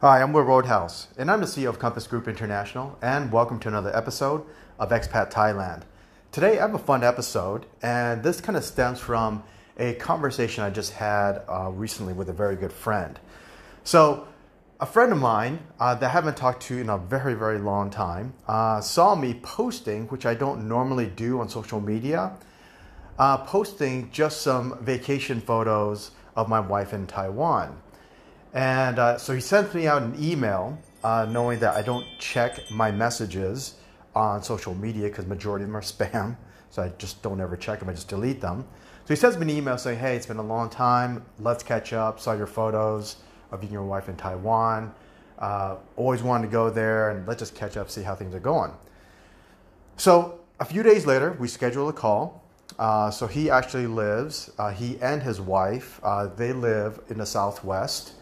Hi, I'm Will Roadhouse, and I'm the CEO of Compass Group International, and welcome to another episode of Expat Thailand. Today, I have a fun episode, and this kind of stems from a conversation I just had uh, recently with a very good friend. So, a friend of mine uh, that I haven't talked to in a very, very long time uh, saw me posting, which I don't normally do on social media, uh, posting just some vacation photos of my wife in Taiwan. And uh, so he sent me out an email uh, knowing that I don't check my messages on social media because majority of them are spam. So I just don't ever check them. I just delete them. So he sends me an email saying, "Hey, it's been a long time. Let's catch up. Saw your photos of you and your wife in Taiwan. Uh, always wanted to go there, and let's just catch up, see how things are going." So a few days later, we schedule a call. Uh, so he actually lives. Uh, he and his wife. Uh, they live in the Southwest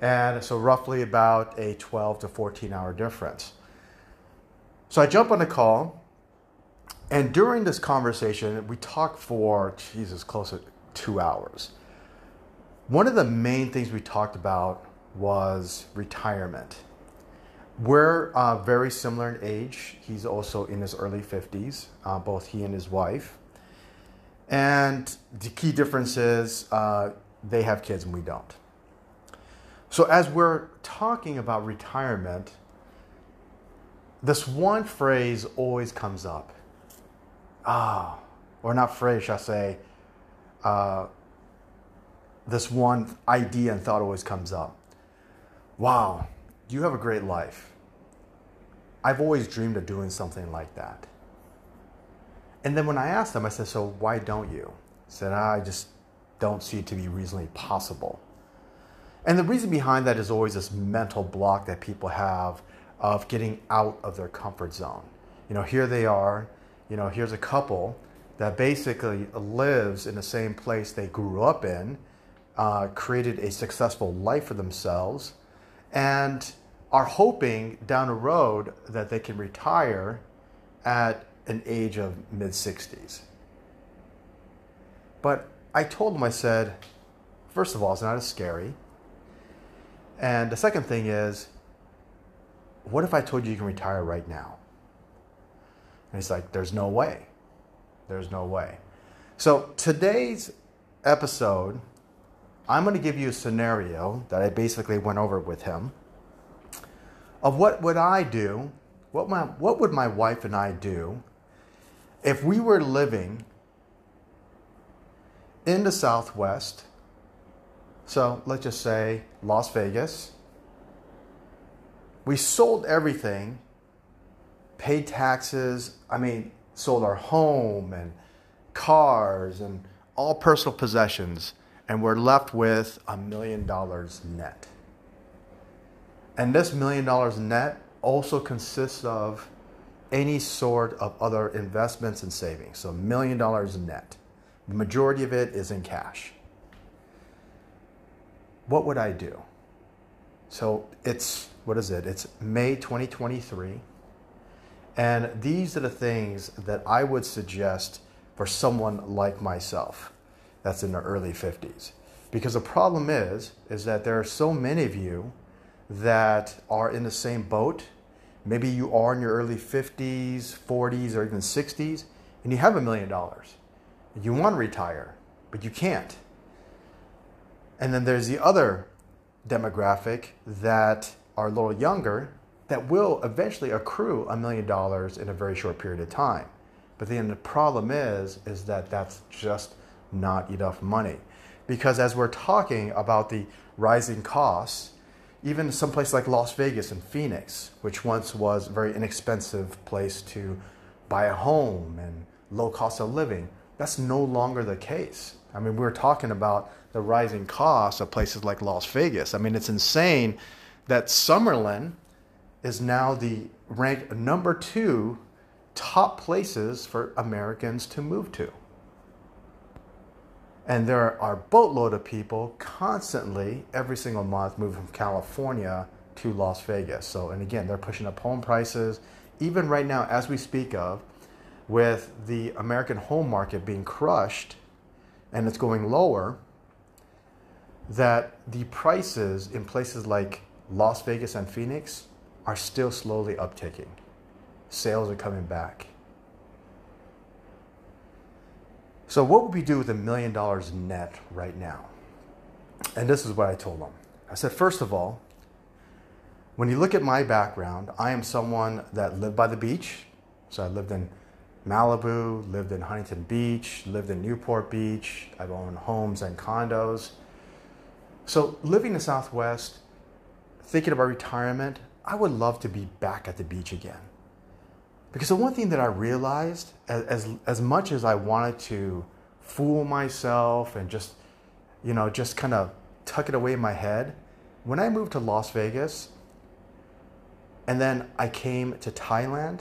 and so roughly about a 12 to 14 hour difference. So I jump on the call, and during this conversation, we talk for, Jesus, close to two hours. One of the main things we talked about was retirement. We're uh, very similar in age. He's also in his early 50s, uh, both he and his wife. And the key difference is uh, they have kids and we don't. So, as we're talking about retirement, this one phrase always comes up. Ah, or not phrase, I say. Uh, this one idea and thought always comes up. Wow, you have a great life. I've always dreamed of doing something like that. And then when I asked them, I said, So why don't you? I said, I just don't see it to be reasonably possible. And the reason behind that is always this mental block that people have of getting out of their comfort zone. You know, here they are, you know, here's a couple that basically lives in the same place they grew up in, uh, created a successful life for themselves, and are hoping down the road that they can retire at an age of mid 60s. But I told them, I said, first of all, it's not as scary. And the second thing is, what if I told you you can retire right now? And he's like, there's no way. There's no way. So today's episode, I'm going to give you a scenario that I basically went over with him of what would I do, what, my, what would my wife and I do if we were living in the Southwest so let's just say Las Vegas. We sold everything, paid taxes, I mean, sold our home and cars and all personal possessions, and we're left with a million dollars net. And this million dollars net also consists of any sort of other investments and savings. So, a million dollars net. The majority of it is in cash what would I do? So it's, what is it? It's May 2023. And these are the things that I would suggest for someone like myself that's in the early 50s. Because the problem is, is that there are so many of you that are in the same boat. Maybe you are in your early 50s, 40s, or even 60s, and you have a million dollars. You want to retire, but you can't and then there's the other demographic that are a little younger that will eventually accrue a million dollars in a very short period of time. But then the problem is, is that that's just not enough money. Because as we're talking about the rising costs, even some place like Las Vegas and Phoenix, which once was a very inexpensive place to buy a home and low cost of living, that's no longer the case. I mean, we were talking about the rising costs of places like Las Vegas. I mean, it's insane that Summerlin is now the ranked number two top places for Americans to move to. And there are boatload of people constantly, every single month, moving from California to Las Vegas. So, and again, they're pushing up home prices. Even right now, as we speak of, with the American home market being crushed and it's going lower, that the prices in places like Las Vegas and Phoenix are still slowly uptaking. Sales are coming back. So, what would we do with a million dollars net right now? And this is what I told them. I said, first of all, when you look at my background, I am someone that lived by the beach. So, I lived in Malibu, lived in Huntington Beach, lived in Newport Beach. I've owned homes and condos. So, living in the Southwest, thinking about retirement, I would love to be back at the beach again. Because the one thing that I realized, as, as, as much as I wanted to fool myself and just, you know, just kind of tuck it away in my head, when I moved to Las Vegas and then I came to Thailand,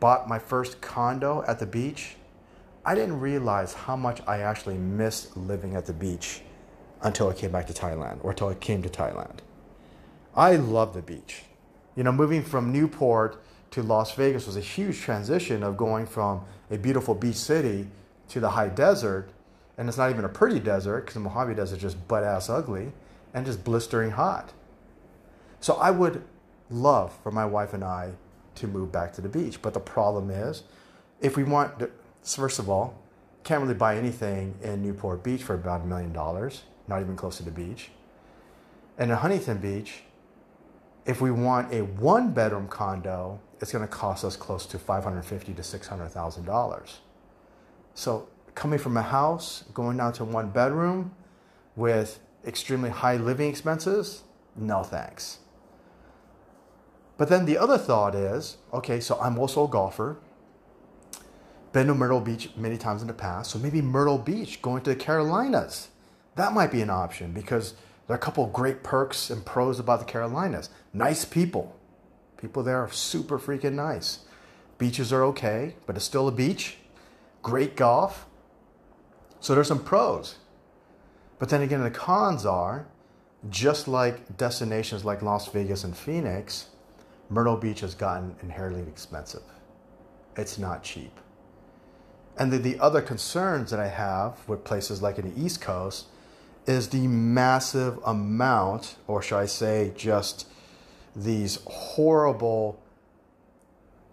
bought my first condo at the beach, I didn't realize how much I actually missed living at the beach until I came back to Thailand or until I came to Thailand. I love the beach. You know, moving from Newport to Las Vegas was a huge transition of going from a beautiful beach city to the high desert. And it's not even a pretty desert because the Mojave Desert is just butt ass ugly and just blistering hot. So I would love for my wife and I to move back to the beach. But the problem is, if we want, to, first of all, can't really buy anything in Newport Beach for about a million dollars, not even close to the beach. And in Huntington Beach, if we want a one bedroom condo, it's going to cost us close to $550 to $600,000. So coming from a house, going down to one bedroom with extremely high living expenses, no thanks. But then the other thought is okay, so I'm also a golfer. Been to Myrtle Beach many times in the past, so maybe Myrtle Beach, going to the Carolinas. That might be an option because there are a couple of great perks and pros about the Carolinas. Nice people. People there are super freaking nice. Beaches are okay, but it's still a beach. Great golf. So there's some pros. But then again, the cons are just like destinations like Las Vegas and Phoenix, Myrtle Beach has gotten inherently expensive. It's not cheap. And the, the other concerns that I have with places like in the East Coast is the massive amount, or should I say, just these horrible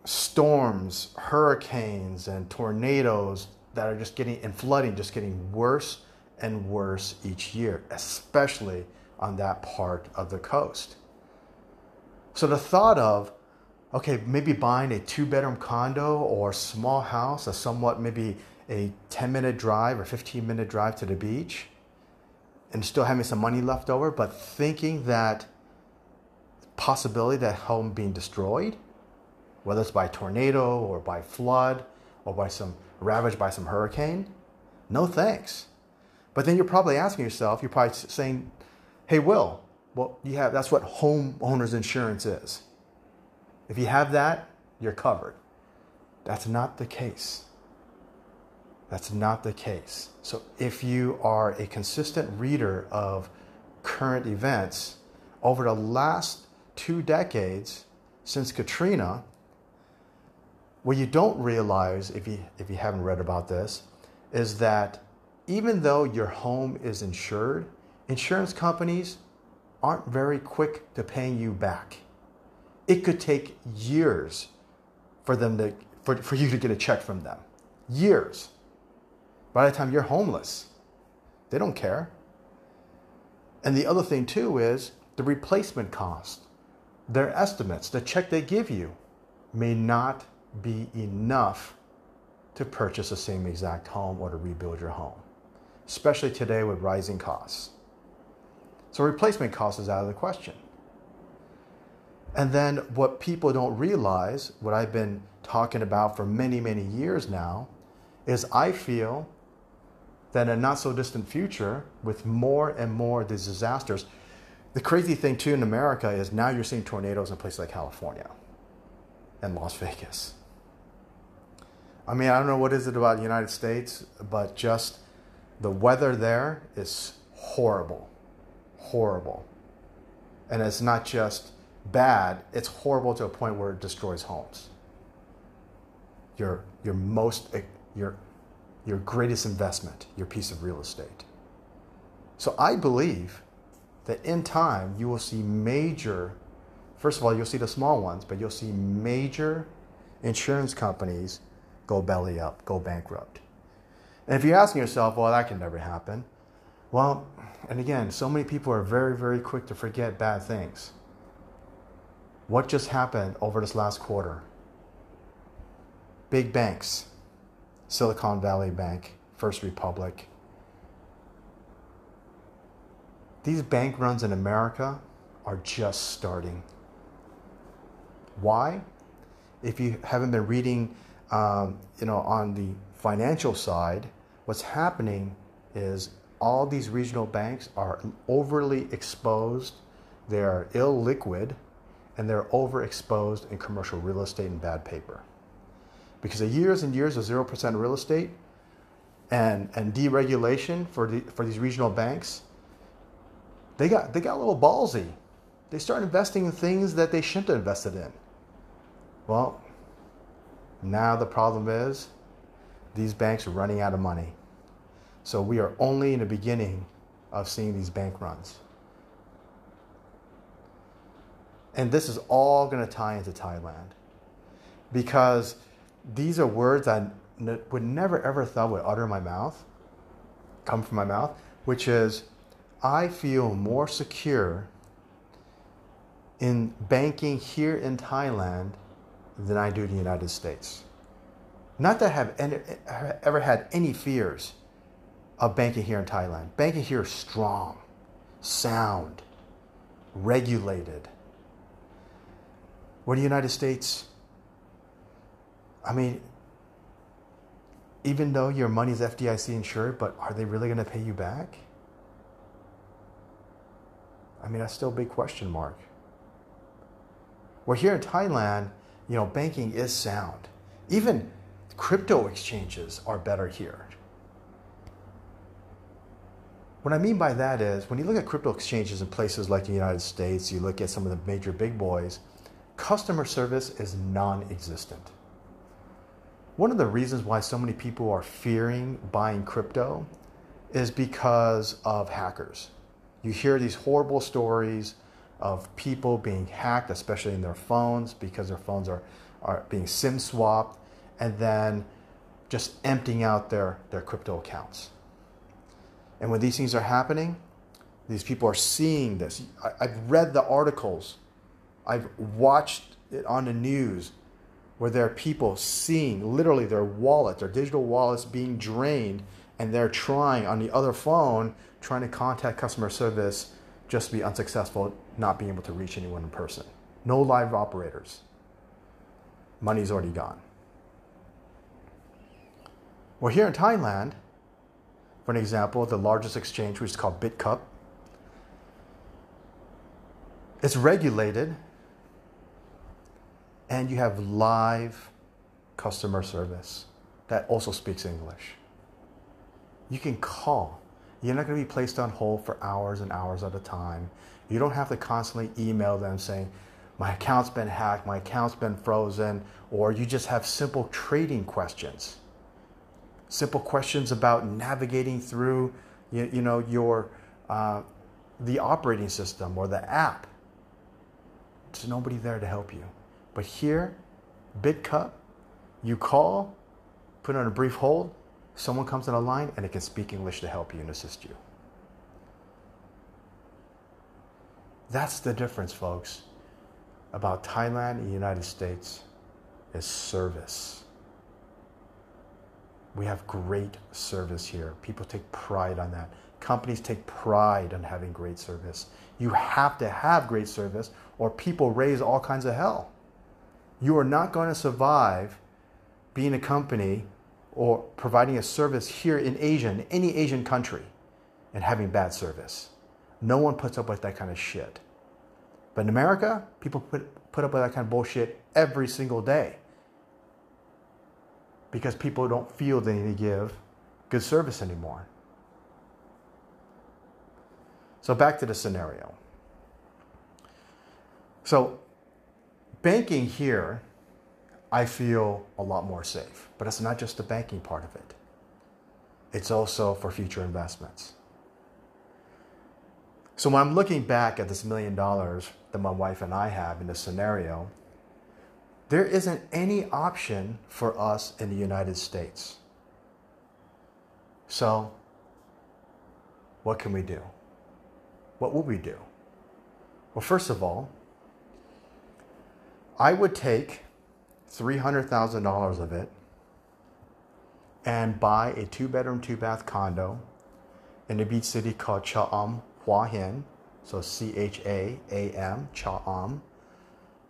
storms, hurricanes, and tornadoes that are just getting, and flooding just getting worse and worse each year, especially on that part of the coast. So the thought of, okay, maybe buying a two bedroom condo or small house, a somewhat maybe a 10 minute drive or 15 minute drive to the beach, and still having some money left over, but thinking that possibility that home being destroyed, whether it's by tornado or by flood or by some ravaged by some hurricane, no thanks. But then you're probably asking yourself, you're probably saying, hey, Will, well, you have, that's what homeowners insurance is. If you have that, you're covered. That's not the case. That's not the case. So if you are a consistent reader of current events over the last two decades since Katrina, what you don't realize if you if you haven't read about this is that even though your home is insured, insurance companies aren't very quick to paying you back. It could take years for them to for, for you to get a check from them. Years. By the time you're homeless, they don't care. And the other thing too is the replacement cost. Their estimates, the check they give you, may not be enough to purchase the same exact home or to rebuild your home, especially today with rising costs. So replacement cost is out of the question. And then what people don't realize, what I've been talking about for many, many years now, is I feel that in a not so distant future, with more and more of these disasters, the crazy thing too in America is now you're seeing tornadoes in places like California and Las Vegas. I mean, I don't know what is it about the United States, but just the weather there is horrible horrible. And it's not just bad, it's horrible to a point where it destroys homes. Your, your most, eh, your, your greatest investment, your piece of real estate. So I believe that in time you will see major, first of all, you'll see the small ones, but you'll see major insurance companies go belly up, go bankrupt. And if you're asking yourself, well, that can never happen. Well, and again, so many people are very, very quick to forget bad things. What just happened over this last quarter? Big banks, Silicon Valley Bank, First Republic. These bank runs in America are just starting. Why? If you haven't been reading, um, you know, on the financial side, what's happening is all these regional banks are overly exposed, they're illiquid, and they're overexposed in commercial real estate and bad paper. Because of years and years of 0% real estate and, and deregulation for, the, for these regional banks, they got, they got a little ballsy. They start investing in things that they shouldn't have invested in. Well, now the problem is these banks are running out of money. So we are only in the beginning of seeing these bank runs. And this is all going to tie into Thailand because these are words I would never ever thought would utter my mouth, come from my mouth, which is I feel more secure in banking here in Thailand than I do in the United States. Not that I have any, ever had any fears of banking here in Thailand. Banking here is strong, sound, regulated. Where the United States, I mean, even though your money is FDIC insured, but are they really going to pay you back? I mean, that's still a big question mark. Well, here in Thailand, you know, banking is sound. Even crypto exchanges are better here. What I mean by that is when you look at crypto exchanges in places like the United States, you look at some of the major big boys, customer service is non existent. One of the reasons why so many people are fearing buying crypto is because of hackers. You hear these horrible stories of people being hacked, especially in their phones, because their phones are, are being SIM swapped, and then just emptying out their, their crypto accounts. And when these things are happening, these people are seeing this. I, have read the articles, I've watched it on the news where there are people seeing literally their wallet, their digital wallets being drained, and they're trying on the other phone trying to contact customer service just to be unsuccessful, not being able to reach anyone in person. No live operators. Money's already gone. Well, here in Thailand, for an example, the largest exchange, which is called Bitkub, it's regulated and you have live customer service that also speaks English. You can call you're not going to be placed on hold for hours and hours at a time. You don't have to constantly email them saying, my account's been hacked, my account's been frozen, or you just have simple trading questions. Simple questions about navigating through, you, you know, your, uh, the operating system or the app. There's nobody there to help you. But here, Bitkub, you call, put on a brief hold, someone comes on a line and it can speak English to help you and assist you. That's the difference, folks, about Thailand and the United States is service. We have great service here. People take pride on that. Companies take pride on having great service. You have to have great service or people raise all kinds of hell. You are not going to survive being a company or providing a service here in Asia, in any Asian country, and having bad service. No one puts up with that kind of shit. But in America, people put, put up with that kind of bullshit every single day because people don't feel they need to give good service anymore. So, back to the scenario. So, banking here I feel a lot more safe. But it's not just the banking part of it, it's also for future investments. So when I'm looking back at this million dollars that my wife and I have in this scenario, there isn't any option for us in the United States. So, what can we do? What would we do? Well, first of all, I would take $300,000 of it and buy a two bedroom, two bath condo in a beach city called Cha'am, Hua Hin. So C H A A M, Cha'am.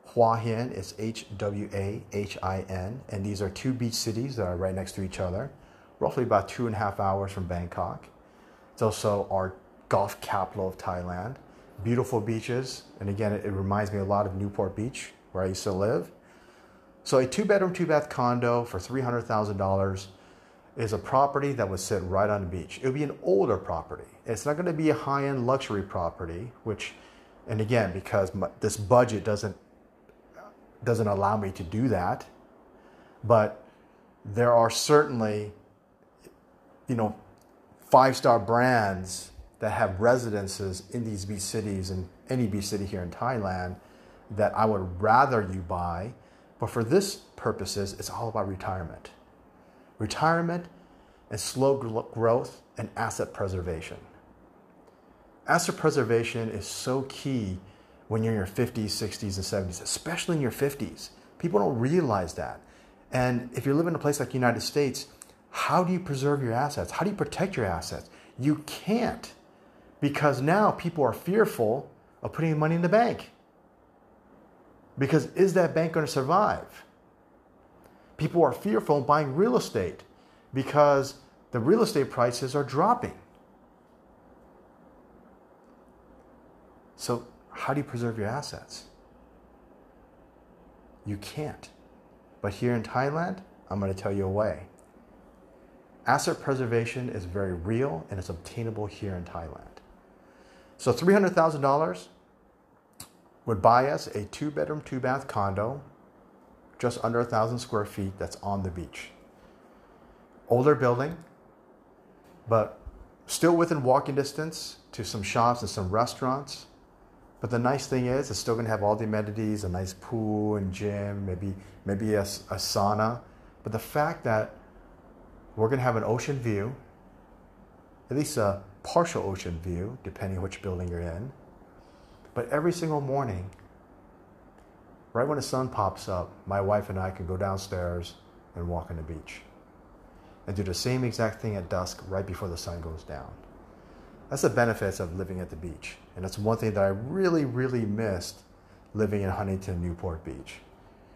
Hua Hin is H W A H I N. And these are two beach cities that are right next to each other, roughly about two and a half hours from Bangkok. It's also our golf capital of Thailand. Beautiful beaches. And again, it, it reminds me a lot of Newport Beach, where I used to live. So a two bedroom, two bath condo for $300,000 is a property that would sit right on the beach. It would be an older property. It's not going to be a high end luxury property, which, and again, because my, this budget doesn't doesn't allow me to do that, but there are certainly, you know, five star brands that have residences in these beach cities and any beach city here in Thailand that I would rather you buy. But for this purposes, it's all about retirement retirement, and slow growth and asset preservation. Asset preservation is so key when you're in your 50s, 60s, and 70s, especially in your 50s. People don't realize that. And if you live in a place like the United States, how do you preserve your assets? How do you protect your assets? You can't because now people are fearful of putting money in the bank. Because is that bank going to survive? People are fearful of buying real estate because the real estate prices are dropping. So, how do you preserve your assets? You can't. But here in Thailand, I'm going to tell you a way. Asset preservation is very real and it's obtainable here in Thailand. So, $300,000 would buy us a two bedroom, two bath condo just under a thousand square feet that's on the beach. Older building, but still within walking distance to some shops and some restaurants. But the nice thing is, it's still going to have all the amenities, a nice pool and gym, maybe maybe a, a sauna. But the fact that we're going to have an ocean view, at least a partial ocean view, depending which building you're in. But every single morning, right when the sun pops up, my wife and I can go downstairs and walk on the beach and do the same exact thing at dusk right before the sun goes down. That's the benefits of living at the beach. And that's one thing that I really, really missed living in Huntington, Newport Beach.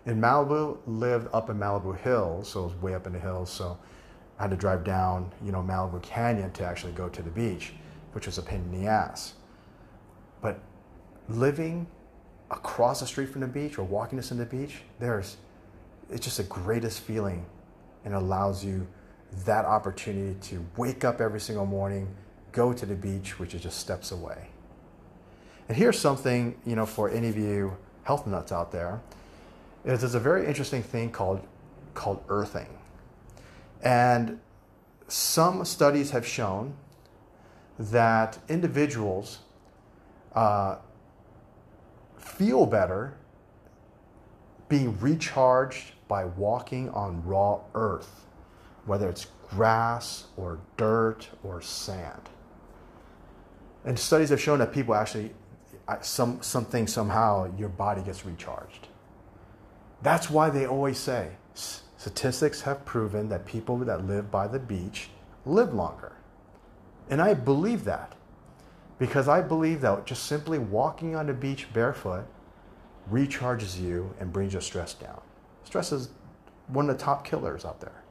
In Malibu, lived up in Malibu Hills, so it was way up in the hills, so I had to drive down, you know, Malibu Canyon to actually go to the beach, which was a pain in the ass. But living across the street from the beach or walking us in the beach, there's it's just the greatest feeling and allows you that opportunity to wake up every single morning, go to the beach, which is just steps away. And here's something, you know, for any of you health nuts out there, is there's a very interesting thing called called earthing. And some studies have shown that individuals uh, feel better being recharged by walking on raw earth, whether it's grass or dirt or sand. And studies have shown that people actually, some, something, somehow, your body gets recharged. That's why they always say statistics have proven that people that live by the beach live longer. And I believe that because I believe that just simply walking on the beach barefoot recharges you and brings your stress down. Stress is one of the top killers out there.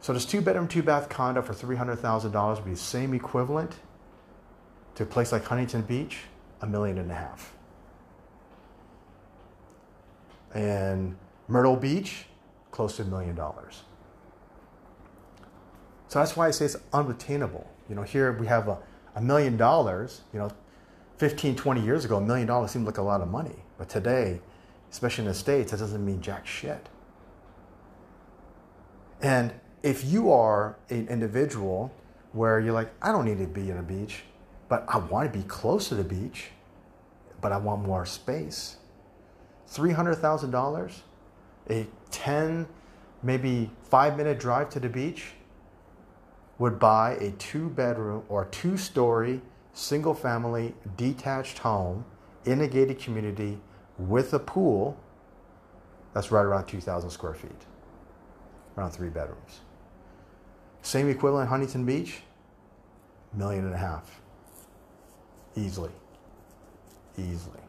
So this two bedroom, two bath condo for $300,000 would be the same equivalent to a place like Huntington Beach, a million and a half. And Myrtle Beach, close to a million dollars. So that's why I say it's unattainable. You know, here we have a, a million dollars, you know, 15, 20 years ago, a million dollars seemed like a lot of money. But today, especially in the States, that doesn't mean jack shit. And if you are an individual where you're like, I don't need to be on a beach, but I want to be close to the beach, but I want more space. $300,000, a 10, maybe five minute drive to the beach would buy a two bedroom or two story single family detached home in a gated community with a pool that's right around 2,000 square feet, around three bedrooms. Same equivalent Huntington Beach, million and a half. Easily. Easily.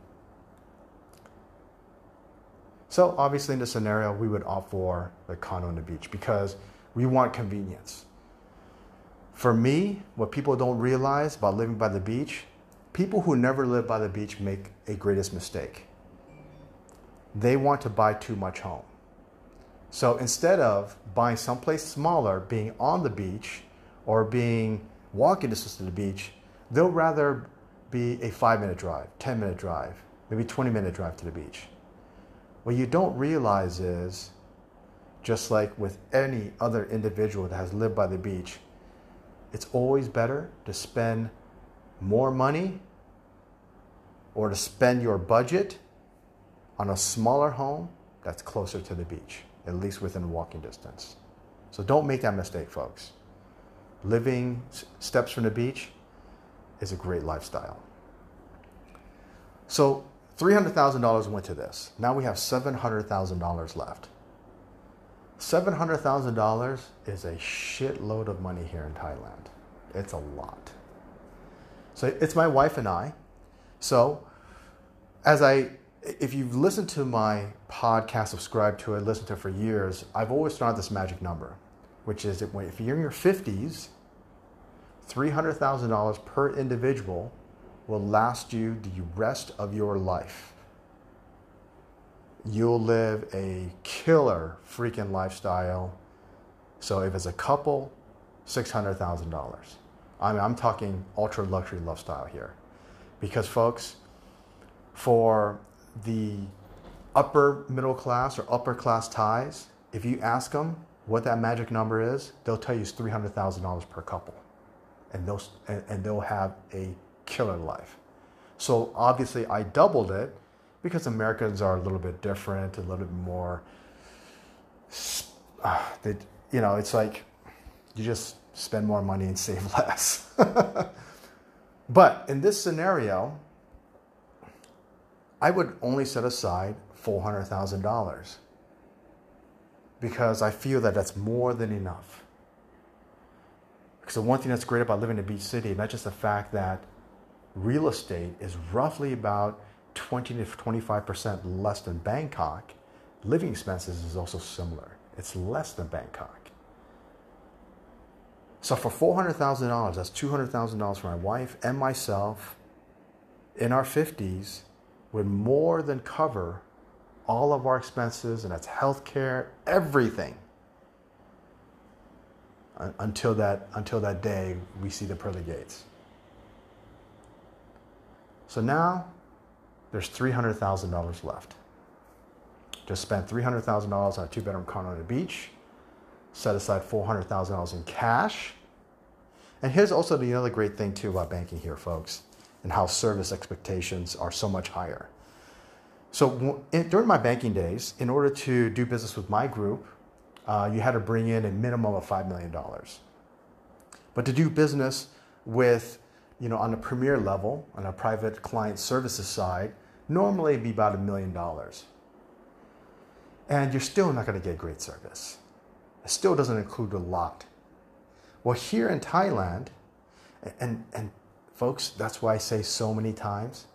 So obviously in this scenario, we would opt for the condo on the beach because we want convenience. For me, what people don't realize about living by the beach, people who never live by the beach make a greatest mistake. They want to buy too much home. So instead of buying someplace smaller, being on the beach or being walking distance to the beach, they'll rather be a five minute drive, 10 minute drive, maybe 20 minute drive to the beach. What you don't realize is, just like with any other individual that has lived by the beach, it's always better to spend more money or to spend your budget on a smaller home that's closer to the beach, at least within walking distance. So don't make that mistake, folks. Living steps from the beach is a great lifestyle. So $300,000 went to this. Now we have $700,000 left. $700,000 is a shitload of money here in Thailand. It's a lot. So it's my wife and I. So as I if you've listened to my podcast, subscribed to it, listened to it for years, I've always out this magic number, which is if you're in your 50s, $300,000 per individual will last you the rest of your life. You'll live a killer freaking lifestyle. So if it's a couple, $600,000. I mean, I'm talking ultra luxury lifestyle here. Because, folks, for the upper middle class or upper class Thais, if you ask them what that magic number is, they'll tell you it's $300,000 per couple. And they'll, and, and they'll have a killer life. So obviously, I doubled it because Americans are a little bit different, a little bit more. Uh, they, you know, it's like you just spend more money and save less. but in this scenario, I would only set aside $400,000 because I feel that that's more than enough. Because the one thing that's great about living in a beach city, not just the fact that real estate is roughly about 20 to 25% less than Bangkok, living expenses is also similar. It's less than Bangkok. So for $400,000, that's $200,000 for my wife and myself in our 50s would more than cover all of our expenses, and that's healthcare, everything. Until that, until that day we see the pearly gates. So now there's $300,000 left. Just spent $300,000 on a two bedroom condo on the beach, set aside $400,000 in cash. And here's also the other great thing, too, about banking here, folks, and how service expectations are so much higher. So in, during my banking days, in order to do business with my group, uh, you had to bring in a minimum of $5 million. But to do business with you know, on a premier level, on a private client services side, normally it'd be about a million dollars. And you're still not going to get great service. It still doesn't include a lot. Well, here in Thailand, and, and folks, that's why I say so many times,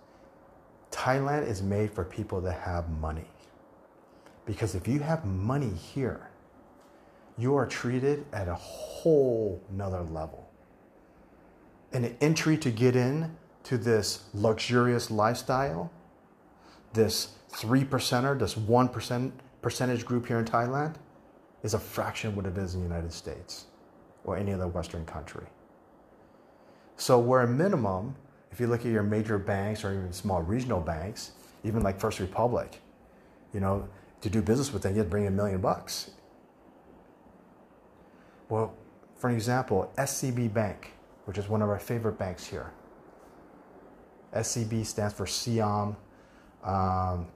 Thailand is made for people that have money. Because if you have money here, you are treated at a whole nother level an entry to get in to this luxurious lifestyle, this three percenter, this one percent percentage group here in Thailand, is a fraction of what it is in the United States or any other Western country. So where a minimum, if you look at your major banks or even small regional banks, even like First Republic, you know, to do business with them, you'd bring a million bucks. Well, For example, SCB Bank, which is one of our favorite banks here. SCB stands for Siam, um,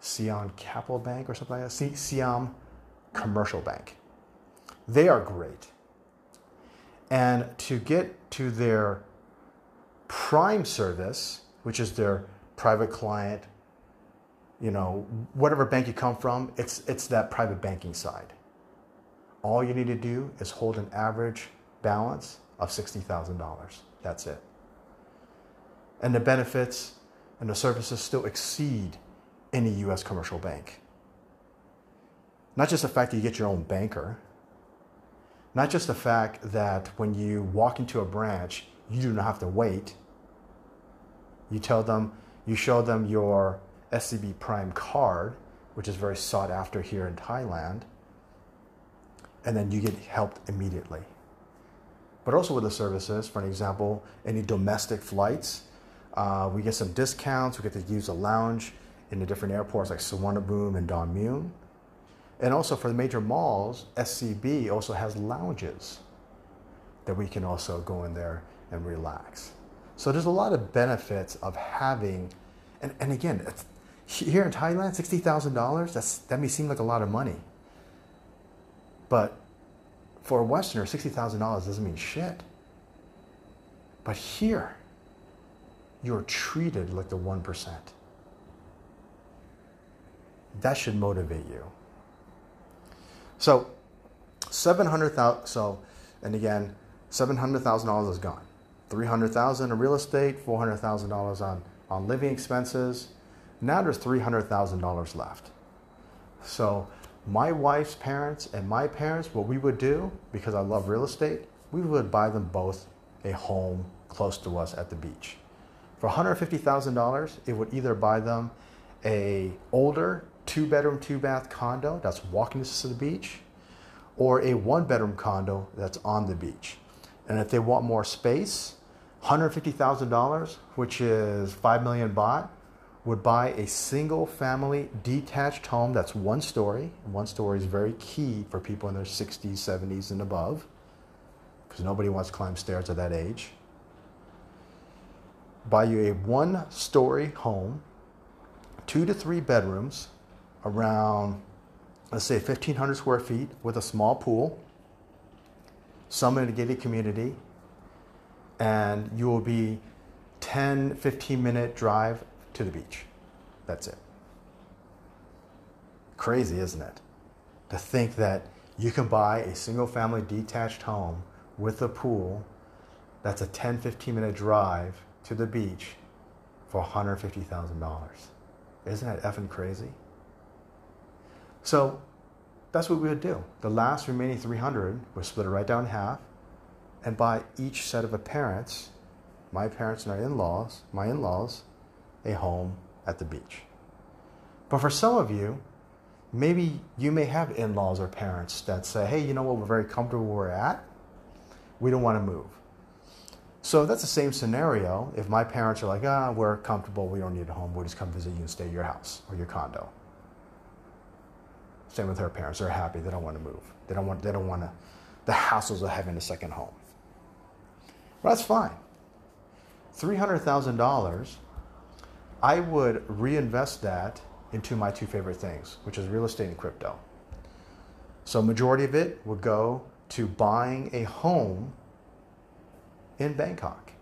Siam Capital Bank or something like that. Siam Commercial Bank. They are great. And to get to their prime service, which is their private client, you know, whatever bank you come from, it's, it's that private banking side. All you need to do is hold an average balance of $60,000. That's it. And the benefits and the services still exceed any US commercial bank. Not just the fact that you get your own banker, not just the fact that when you walk into a branch, you do not have to wait. You tell them, you show them your SCB Prime card, which is very sought after here in Thailand, and then you get helped immediately. But also with the services, for an example, any domestic flights, uh, we get some discounts. We get to use a lounge in the different airports like Suvarnabhumi and Don Mueang. And also for the major malls, SCB also has lounges that we can also go in there and relax. So there's a lot of benefits of having, and, and again, here in Thailand, $60,000, that's, that may seem like a lot of money. But for a Westerner, $60,000 doesn't mean shit. But here, you're treated like the 1%. That should motivate you. So, 700,000 so and again, $700,000 is gone. 300,000 in real estate, $400,000 on on living expenses. Now there's $300,000 left. So, my wife's parents and my parents, what we would do, because I love real estate, we would buy them both a home close to us at the beach. For $150,000, it would either buy them a older two bedroom, two bath condo that's walking distance to the beach, or a one bedroom condo that's on the beach. And if they want more space, $150,000, which is 5 million baht, would buy a single family detached home that's one story. One story is very key for people in their 60s, 70s, and above, because nobody wants to climb stairs at that age buy you a one story home, two to three bedrooms, around, let's say, 1,500 square feet with a small pool, some in a gated community, and you will be 10, 15 minute drive to the beach. That's it. Crazy, isn't it? To think that you can buy a single family detached home with a pool that's a 10, 15 minute drive to the beach for $150,000. Isn't that effing crazy? So that's what we would do. The last remaining 300 would split it right down half and buy each set of parents, my parents and our in-laws, my in-laws, a home at the beach. But for some of you, maybe you may have in-laws or parents that say, hey, you know what, we're very comfortable where we're at. We don't want to move. So that's the same scenario. If my parents are like, ah, we're comfortable, we don't need a home, we'll just come visit you and stay at your house or your condo. Same with her parents. They're happy. They don't want to move. They don't want. They don't want to. The hassles of having a second home. Well, that's fine. Three hundred thousand dollars. I would reinvest that into my two favorite things, which is real estate and crypto. So majority of it would go to buying a home in Bangkok.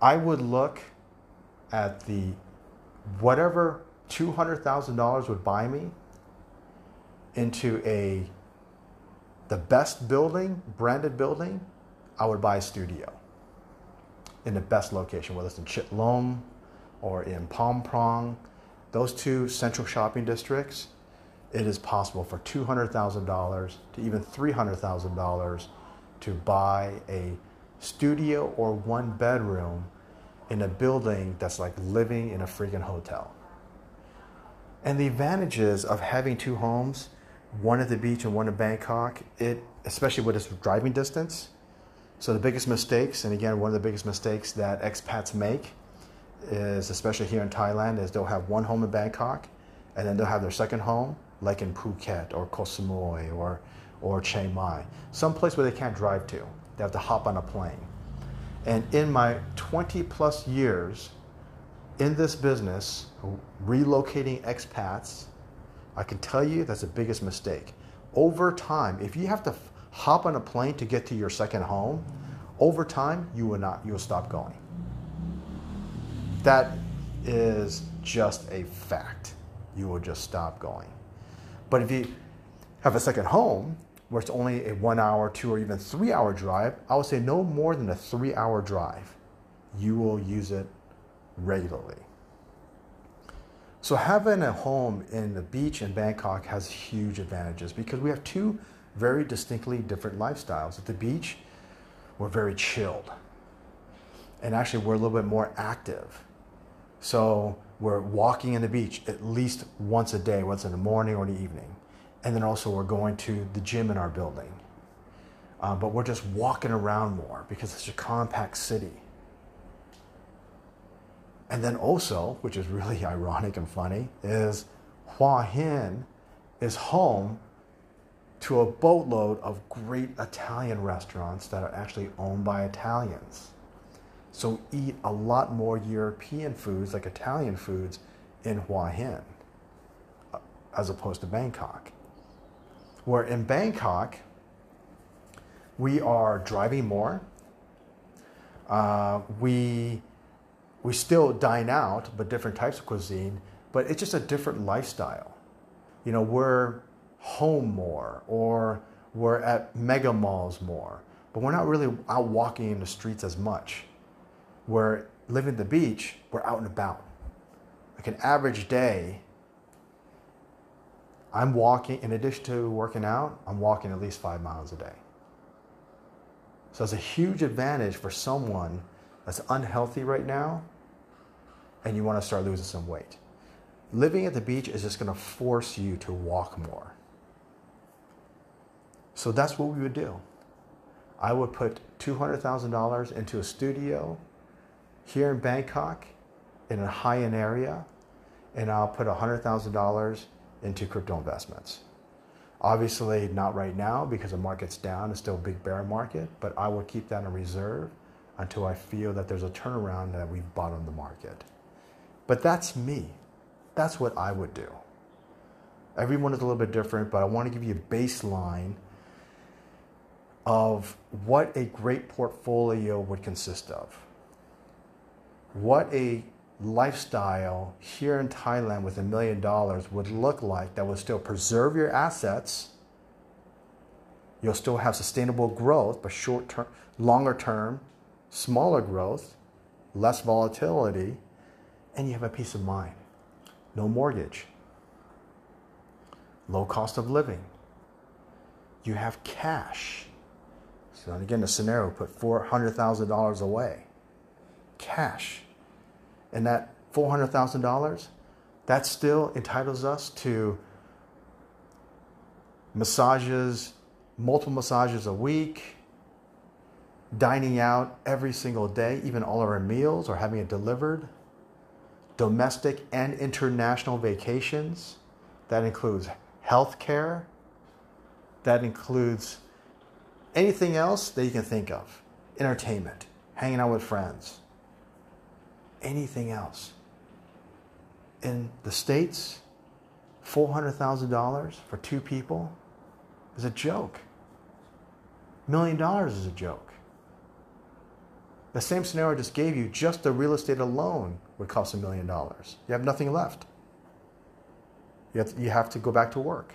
I would look at the whatever $200,000 would buy me into a the best building, branded building, I would buy a studio in the best location, whether it's in Chitlom or in Phrom Phong, those two central shopping districts, it is possible for $200,000 to even $300,000 to buy a studio or one bedroom in a building that's like living in a freaking hotel. And the advantages of having two homes, one at the beach and one in Bangkok, it especially with its driving distance. So the biggest mistakes, and again, one of the biggest mistakes that expats make is, especially here in Thailand, is they'll have one home in Bangkok, and then they'll have their second home, like in Phuket or Koh Samui or or Chiang Mai, some place where they can't drive to. They have to hop on a plane. And in my 20 plus years in this business, relocating expats, I can tell you that's the biggest mistake. Over time, if you have to hop on a plane to get to your second home, over time you will not you will stop going. That is just a fact. You will just stop going. But if you have a second home where it's only a one hour, two, or even three hour drive, I would say no more than a three hour drive. You will use it regularly. So having a home in the beach in Bangkok has huge advantages because we have two very distinctly different lifestyles. At the beach, we're very chilled. And actually, we're a little bit more active. So we're walking in the beach at least once a day, once in the morning or the evening. And then also, we're going to the gym in our building. Uh, but we're just walking around more because it's a compact city. And then also, which is really ironic and funny, is Hua Hin is home to a boatload of great Italian restaurants that are actually owned by Italians. So eat a lot more European foods like Italian foods in Hua Hin uh, as opposed to Bangkok. Where in Bangkok, we are driving more. Uh, we we still dine out, but different types of cuisine. But it's just a different lifestyle. You know, we're home more, or we're at mega malls more, but we're not really out walking in the streets as much. We're living at the beach, we're out and about. Like an average day, I'm walking, in addition to working out, I'm walking at least five miles a day. So it's a huge advantage for someone that's unhealthy right now and you want to start losing some weight. Living at the beach is just going to force you to walk more. So that's what we would do. I would put $200,000 into a studio here in Bangkok in a high end area, and I'll put $100,000 into crypto investments. Obviously, not right now because the market's down, it's still a big bear market, but I will keep that in reserve until I feel that there's a turnaround that we've bottomed the market. But that's me. That's what I would do. Everyone is a little bit different, but I want to give you a baseline of what a great portfolio would consist of. What a lifestyle here in Thailand with a million dollars would look like that would still preserve your assets. You'll still have sustainable growth, but short term, longer term, smaller growth, less volatility, and you have a peace of mind. No mortgage, low cost of living. You have cash. So again, the scenario put $400,000 away. Cash. And that $400,000, that still entitles us to massages, multiple massages a week, dining out every single day, even all of our meals, or having it delivered, domestic and international vacations. That includes health care. That includes anything else that you can think of entertainment, hanging out with friends, anything else. In the States, $400,000 for two people is a joke. Million dollars is a joke. The same scenario I just gave you, just the real estate alone would cost a million dollars. You have nothing left. You have, to, you have to go back to work.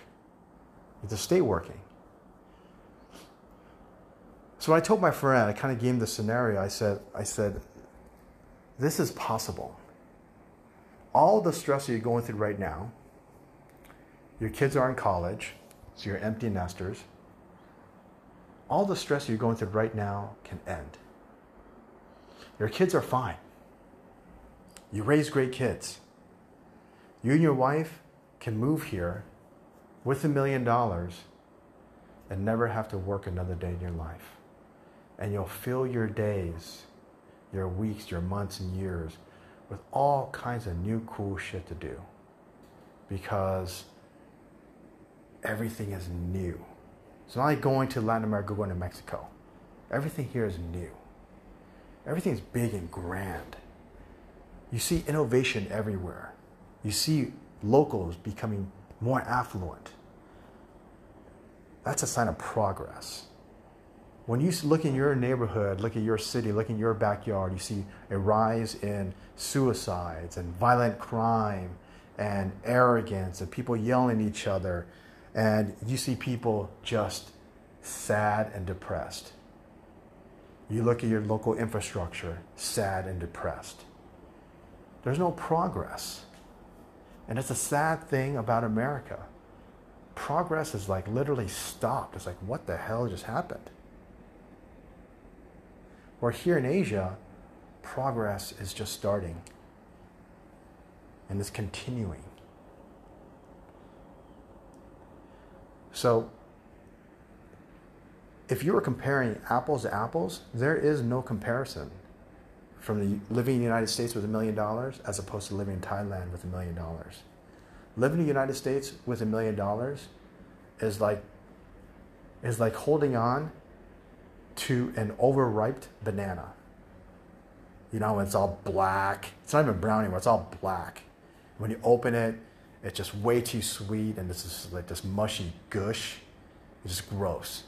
You have to stay working. So when I told my friend, I kind of gave him the scenario. I said, I said, this is possible. All the stress you're going through right now, your kids are in college, so you're empty nesters. All the stress you're going through right now can end. Your kids are fine. You raise great kids. You and your wife can move here with a million dollars and never have to work another day in your life. And you'll fill your days, your weeks, your months, and years with all kinds of new cool shit to do because everything is new. It's not like going to Latin America, going to Mexico. Everything here is new. Everything is big and grand. You see innovation everywhere. You see locals becoming more affluent. That's a sign of progress. When you look in your neighborhood, look at your city, look in your backyard, you see a rise in suicides and violent crime and arrogance and people yelling at each other. And you see people just sad and depressed. You look at your local infrastructure, sad and depressed. There's no progress. And it's a sad thing about America. Progress is like literally stopped. It's like, what the hell just happened? Where here in Asia, progress is just starting and is continuing. So, if you were comparing apples to apples, there is no comparison from the living in the United States with a million dollars as opposed to living in Thailand with a million dollars. Living in the United States with a million dollars is like is like holding on to an overripe banana. You know, it's all black. It's not even brown anymore. It's all black. When you open it, it's just way too sweet, and this is like this mushy gush. It's just gross.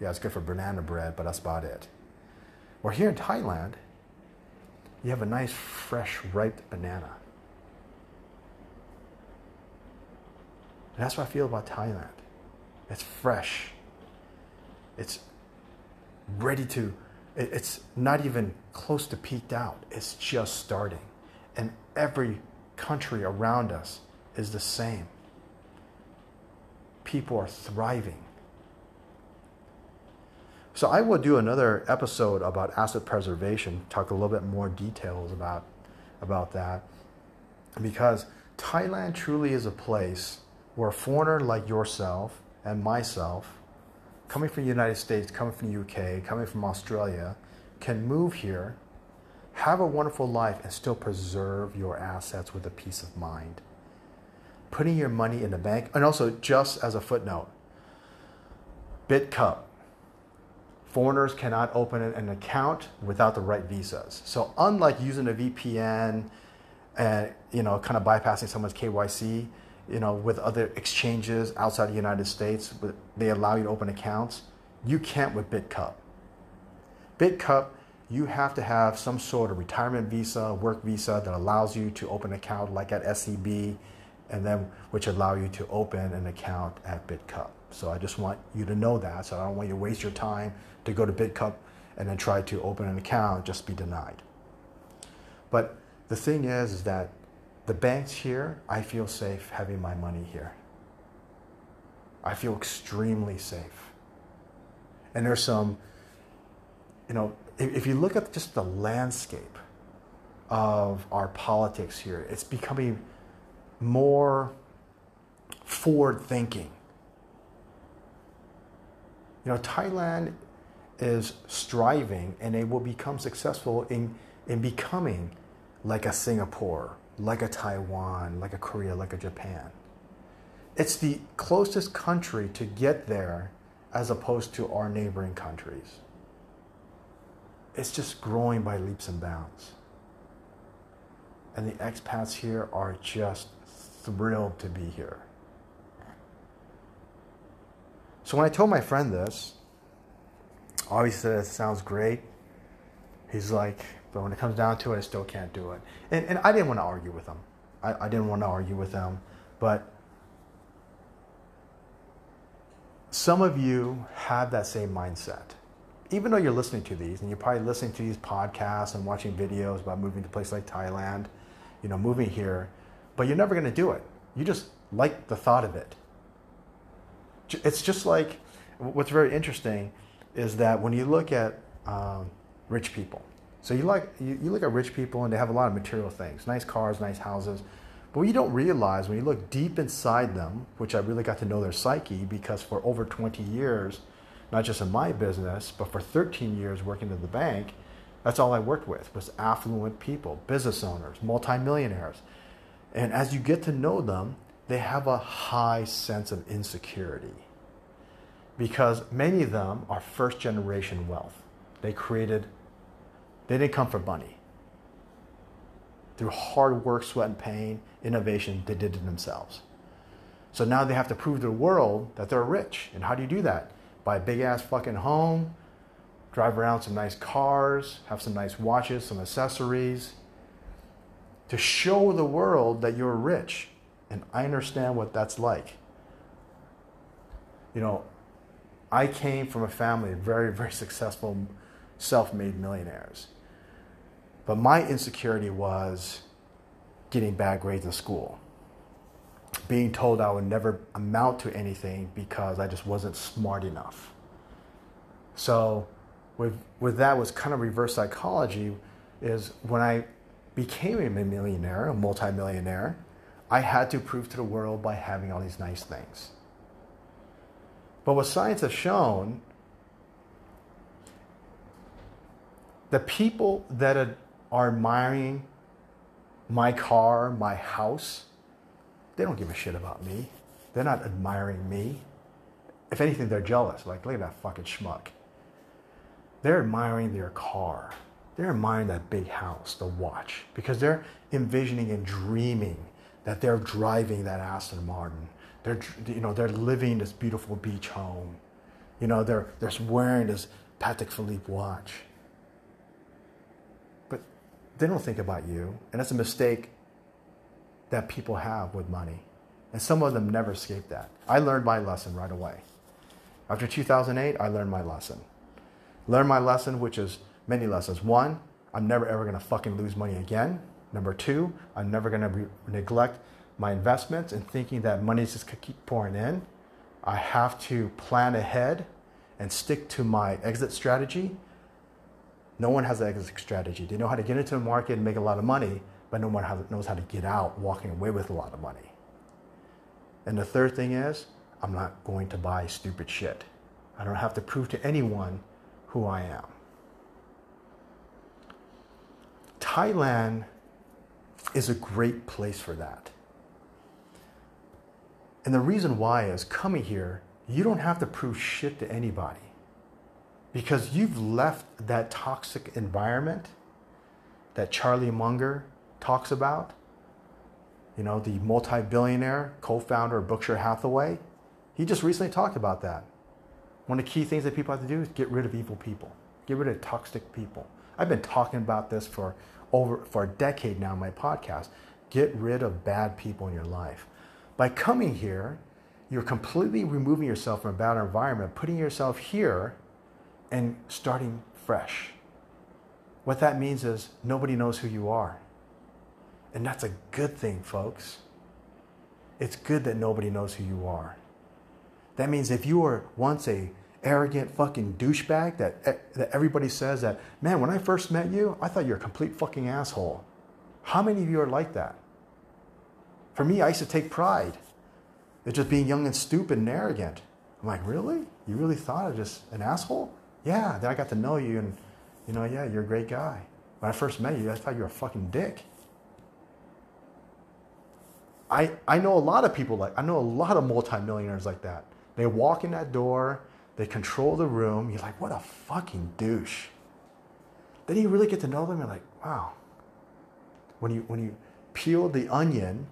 Yeah, it's good for banana bread, but that's about it. Well, here in Thailand, you have a nice, fresh, ripe banana. And that's what I feel about Thailand. It's fresh. It's ready to, it's not even close to peaked out. It's just starting. And every country around us is the same. People are thriving. So I will do another episode about asset preservation, talk a little bit more details about, about that. Because Thailand truly is a place where a foreigner like yourself and myself, coming from the United States, coming from the UK, coming from Australia, can move here have a wonderful life and still preserve your assets with a peace of mind. Putting your money in the bank, and also just as a footnote, Bitkub. Foreigners cannot open an account without the right visas. So unlike using a VPN and you know kind of bypassing someone's KYC, you know with other exchanges outside the United States, they allow you to open accounts. You can't with Bitkub. Bitkub you have to have some sort of retirement visa, work visa that allows you to open an account like at SCB, and then which allow you to open an account at Bitkub. So I just want you to know that. So I don't want you to waste your time to go to Bitkub and then try to open an account just be denied. But the thing is, is that the banks here, I feel safe having my money here. I feel extremely safe. And there's some, you know, if you look at just the landscape of our politics here, it's becoming more forward thinking. You know, Thailand is striving and they will become successful in, in becoming like a Singapore, like a Taiwan, like a Korea, like a Japan. It's the closest country to get there as opposed to our neighboring countries it's just growing by leaps and bounds. And the expats here are just thrilled to be here. So when I told my friend this, obviously it sounds great. He's like, but when it comes down to it, I still can't do it. And, and I didn't want to argue with him. I, I didn't want to argue with him. But some of you have that same mindset even though you're listening to these and you're probably listening to these podcasts and watching videos about moving to places like Thailand, you know, moving here, but you're never going to do it. You just like the thought of it. It's just like what's very interesting is that when you look at um, rich people, so you like you, you look at rich people and they have a lot of material things, nice cars, nice houses, but what you don't realize when you look deep inside them, which I really got to know their psyche because for over 20 years not just in my business, but for 13 years working at the bank, that's all I worked with was affluent people, business owners, multimillionaires. And as you get to know them, they have a high sense of insecurity because many of them are first generation wealth. They created, they didn't come for money. Through hard work, sweat, and pain, innovation, they did it themselves. So now they have to prove to the world that they're rich. And how do you do that? Buy a big ass fucking home, drive around some nice cars, have some nice watches, some accessories, to show the world that you're rich. And I understand what that's like. You know, I came from a family of very, very successful, self made millionaires. But my insecurity was getting bad grades in school, being told I would never amount to anything because I just wasn't smart enough. So, with, with that was kind of reverse psychology is when I became a millionaire, a multimillionaire, I had to prove to the world by having all these nice things. But what science has shown, the people that are admiring my car, my house, they don't give a shit about me. They're not admiring me. If anything, they're jealous. Like, look at that fucking schmuck. They're admiring their car. They're admiring that big house, the watch, because they're envisioning and dreaming that they're driving that Aston Martin. They're, you know, they're living this beautiful beach home. You know, they're, they're wearing this Patek Philippe watch. They don't think about you. And that's a mistake that people have with money. And some of them never escape that. I learned my lesson right away. After 2008, I learned my lesson. Learned my lesson, which is many lessons. One, I'm never ever gonna fucking lose money again. Number two, I'm never to re- neglect my investments and thinking that money is just to keep pouring in. I have to plan ahead and stick to my exit strategy. No one has an exit strategy. They know how to get into the market and make a lot of money, but no one knows how to get out walking away with a lot of money. And the third thing is, I'm not going to buy stupid shit. I don't have to prove to anyone who I am. Thailand is a great place for that. And the reason why is coming here, you don't have to prove shit to anybody because you've left that toxic environment that Charlie Munger talks about. You know, the multi billionaire co founder of Berkshire Hathaway. He just recently talked about that. One of the key things that people have to do is get rid of evil people, get rid of toxic people. I've been talking about this for over for a decade now in my podcast. Get rid of bad people in your life. By coming here, you're completely removing yourself from a bad environment, putting yourself here and starting fresh. What that means is nobody knows who you are. And that's a good thing, folks. It's good that nobody knows who you are. That means if you were once a arrogant fucking douchebag that, eh, that everybody says that, man, when I first met you, I thought you were a complete fucking asshole. How many of you are like that? For me, I used to take pride in just being young and stupid and arrogant. I'm like, really? You really thought I was just an asshole? Yeah, then I got to know you and, you know, yeah, you're a great guy. When I first met you, I thought you were a fucking dick. I, I know a lot of people like, I know a lot of multimillionaires like that. They walk in that door, they control the room. You're like, what a fucking douche. Then you really get to know them. You're like, wow. When you when you peel the onion,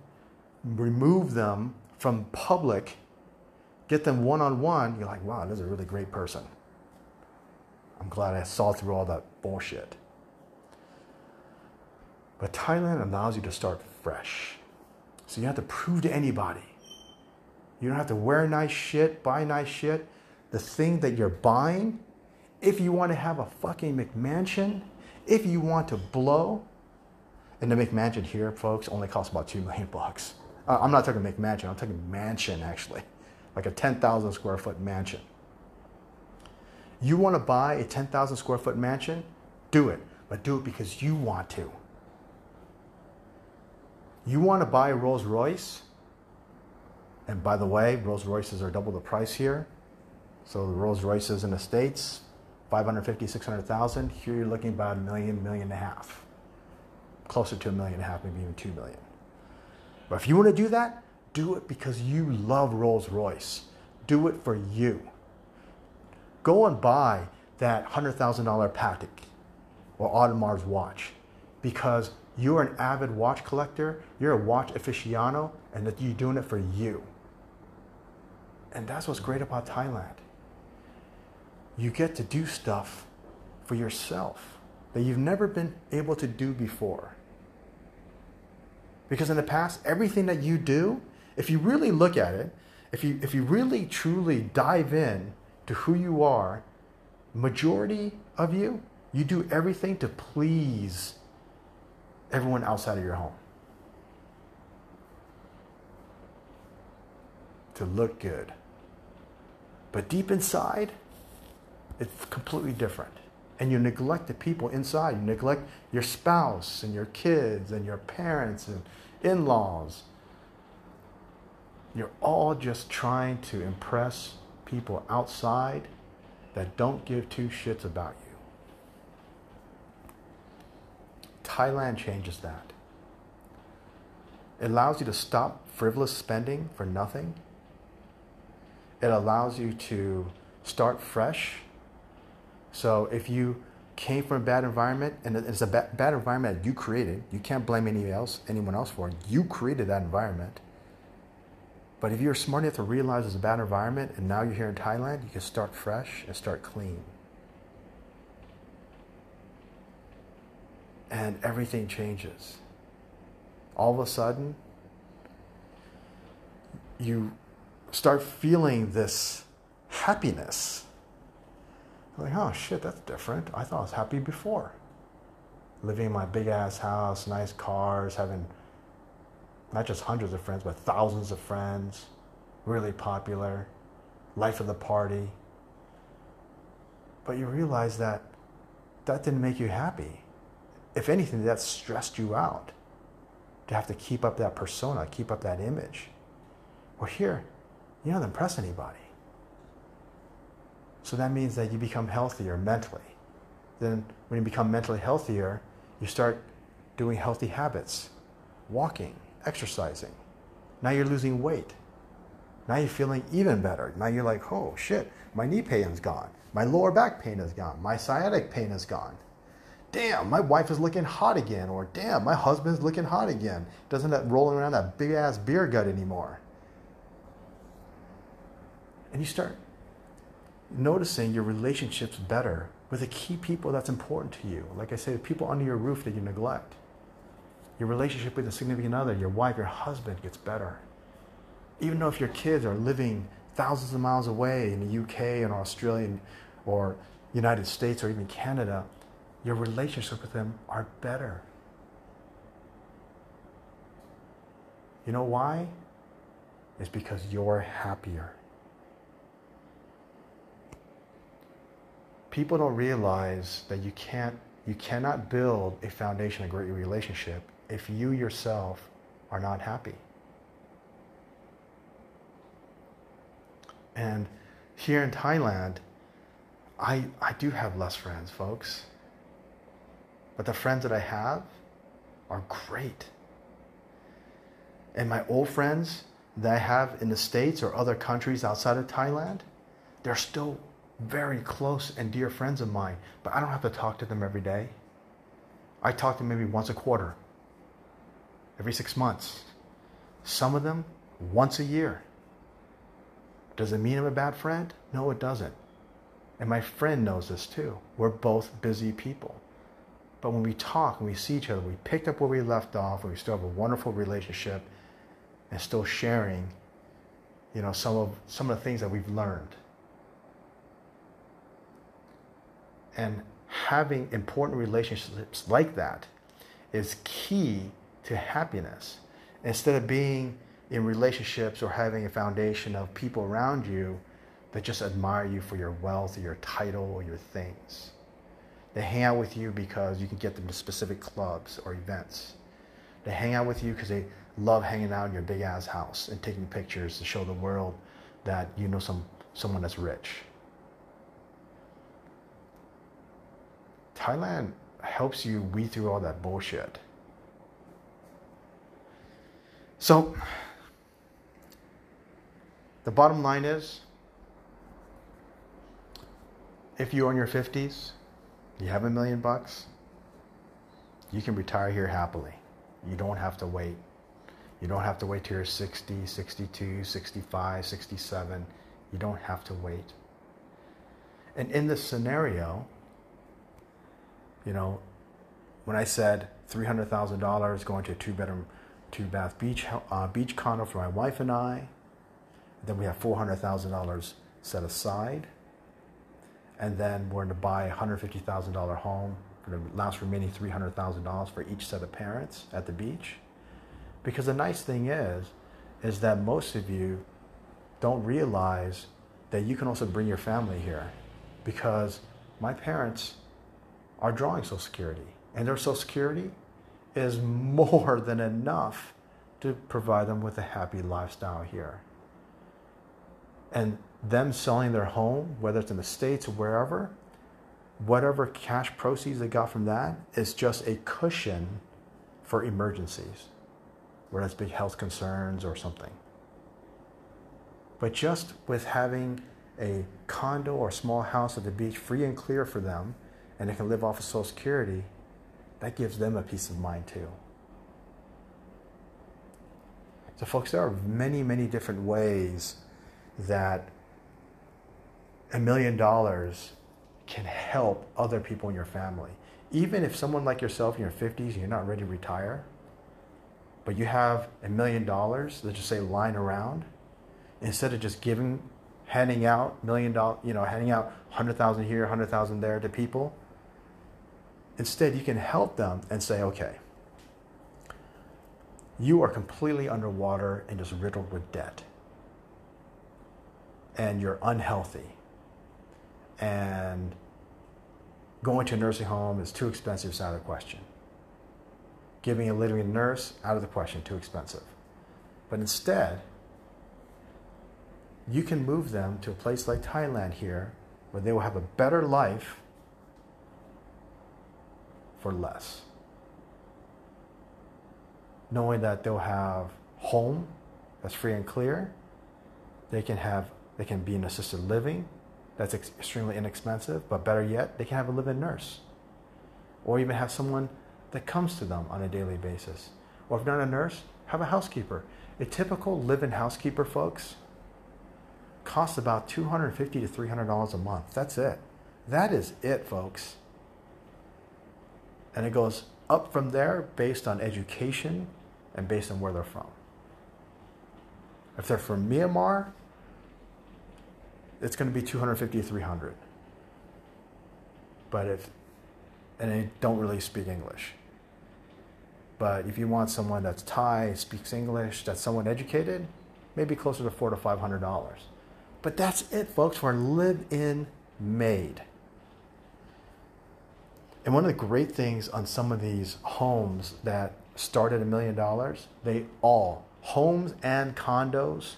remove them from public, get them one on one, you're like, wow, this is a really great person. I'm glad I saw through all that bullshit. But Thailand allows you to start fresh. So you don't have to prove to anybody. You don't have to wear nice shit, buy nice shit the thing that you're buying, if you want to have a fucking McMansion, if you want to blow, and the McMansion here, folks, only costs about two million bucks. Uh, I'm not talking McMansion, I'm talking mansion actually, like a 10,000 square foot mansion. You want to buy a 10,000 square foot mansion? Do it, but do it because you want to. You want to buy a Rolls Royce? And by the way, Rolls Royces are double the price here. So the Rolls Royces in the States, 550, 600,000. Here you're looking about a million, million and a half. Closer to a million and a half, maybe even two million. But if you want to do that, do it because you love Rolls Royce. Do it for you. Go and buy that $100,000 Patek or Audemars watch because you're an avid watch collector, you're a watch aficionado, and that you're doing it for you. And that's what's great about Thailand. You get to do stuff for yourself that you've never been able to do before. Because in the past, everything that you do, if you really look at it, if you, if you really truly dive in to who you are, majority of you, you do everything to please everyone outside of your home. To look good. But deep inside, it's completely different. And you neglect the people inside. You neglect your spouse and your kids and your parents and in laws. You're all just trying to impress people outside that don't give two shits about you. Thailand changes that. It allows you to stop frivolous spending for nothing. It allows you to start fresh. So if you came from a bad environment and it's a bad, environment that you created, you can't blame anyone else, anyone else for it. You created that environment. But if you're smart enough to realize it's a bad environment and now you're here in Thailand, you can start fresh and start clean. and everything changes. All of a sudden, you start feeling this happiness. Like, oh shit, that's different. I thought I was happy before. Living in my big ass house, nice cars, having not just hundreds of friends, but thousands of friends, really popular, life of the party. But you realize that that didn't make you happy if anything, that stressed you out to have to keep up that persona, keep up that image. Well, here, you don't impress anybody. So that means that you become healthier mentally. Then, when you become mentally healthier, you start doing healthy habits, walking, exercising. Now you're losing weight. Now you're feeling even better. Now you're like, oh shit, my knee pain is gone. My lower back pain is gone. My sciatic pain is gone damn, my wife is looking hot again, or damn, my husband's looking hot again. Doesn't that rolling around that big ass beer gut anymore? And you start noticing your relationships better with the key people that's important to you. Like I said, people under your roof that you neglect. Your relationship with a significant other, your wife, your husband gets better. Even though if your kids are living thousands of miles away in the UK and Australia or United States or even Canada, your relationship with them are better. You know why? It's because you're happier. People don't realize that you can't you cannot build a foundation of great relationship if you yourself are not happy. And here in Thailand, I, I do have less friends, folks. But the friends that I have are great. And my old friends that I have in the States or other countries outside of Thailand, they're still very close and dear friends of mine, but I don't have to talk to them every day. I talk to them maybe once a quarter, every six months. Some of them once a year. Does it mean I'm a bad friend? No, it doesn't. And my friend knows this too. We're both busy people. But when we talk and we see each other, we picked up where we left off, and we still have a wonderful relationship, and still sharing, you know, some of some of the things that we've learned. And having important relationships like that is key to happiness. Instead of being in relationships or having a foundation of people around you that just admire you for your wealth or your title or your things. They hang out with you because you can get them to specific clubs or events. They hang out with you because they love hanging out in your big ass house and taking pictures to show the world that you know some someone that's rich. Thailand helps you weed through all that bullshit. So, the bottom line is if you're in your 50s, you have a million bucks, you can retire here happily. You don't have to wait. You don't have to wait till you're 60, 62, 65, 67. You don't have to wait. And in this scenario, you know, when I said $300,000 going to a two bedroom, two bath beach, uh, beach condo for my wife and I, then we have $400,000 set aside. And then we're going to buy a $150,000 home for the last remaining $300,000 for each set of parents at the beach. Because the nice thing is, is that most of you don't realize that you can also bring your family here. Because my parents are drawing Social Security, and their Social Security is more than enough to provide them with a happy lifestyle here. And them selling their home, whether it's in the States or wherever, whatever cash proceeds they got from that is just a cushion for emergencies, whether it's big health concerns or something. But just with having a condo or small house at the beach free and clear for them, and they can live off of Social Security, that gives them a peace of mind too. So, folks, there are many, many different ways that a million dollars can help other people in your family. Even if someone like yourself in your 50s and you're not ready to retire, but you have a million dollars, let's just say lying around, instead of just giving, handing out million dollar, you know, handing out 100,000 here, 100,000 there to people, instead you can help them and say, okay, you are completely underwater and just riddled with debt. And you're unhealthy and going to a nursing home is too expensive, it's out of the question. Giving a living nurse, out of the question, too expensive. But instead, you can move them to a place like Thailand here where they will have a better life for less. Knowing that they'll have home that's free and clear, they can have they can be in assisted living, that's ex- extremely inexpensive, but better yet, they can have a live in nurse. Or even have someone that comes to them on a daily basis. Or if not a nurse, have a housekeeper. A typical live in housekeeper, folks, costs about 250 to $300 a month. That's it. That is it, folks. And it goes up from there based on education and based on where they're from. If they're from Myanmar, it's going to be 250 to 300. But if, and they don't really speak English. But if you want someone that's Thai, speaks English, that's somewhat educated, maybe closer to four to five hundred dollars. But that's it, folks, for live-in maid. And one of the great things on some of these homes that start at a million dollars, they all, homes and condos,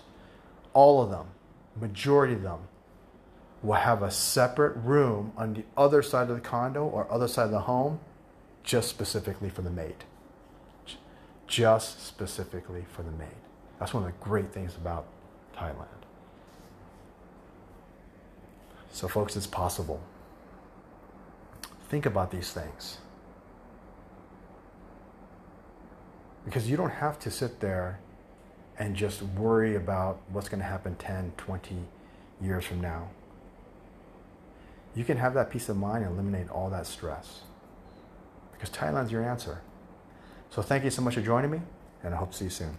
all of them, majority of them, will have a separate room on the other side of the condo or other side of the home just specifically for the maid. Just specifically for the maid. That's one of the great things about Thailand. So, folks, it's possible. Think about these things. Because you don't have to sit there and just worry about what's going to happen 10, 20 years from now you can have that peace of mind and eliminate all that stress. Because Thailand's your answer. So thank you so much for joining me, and I hope to see you soon.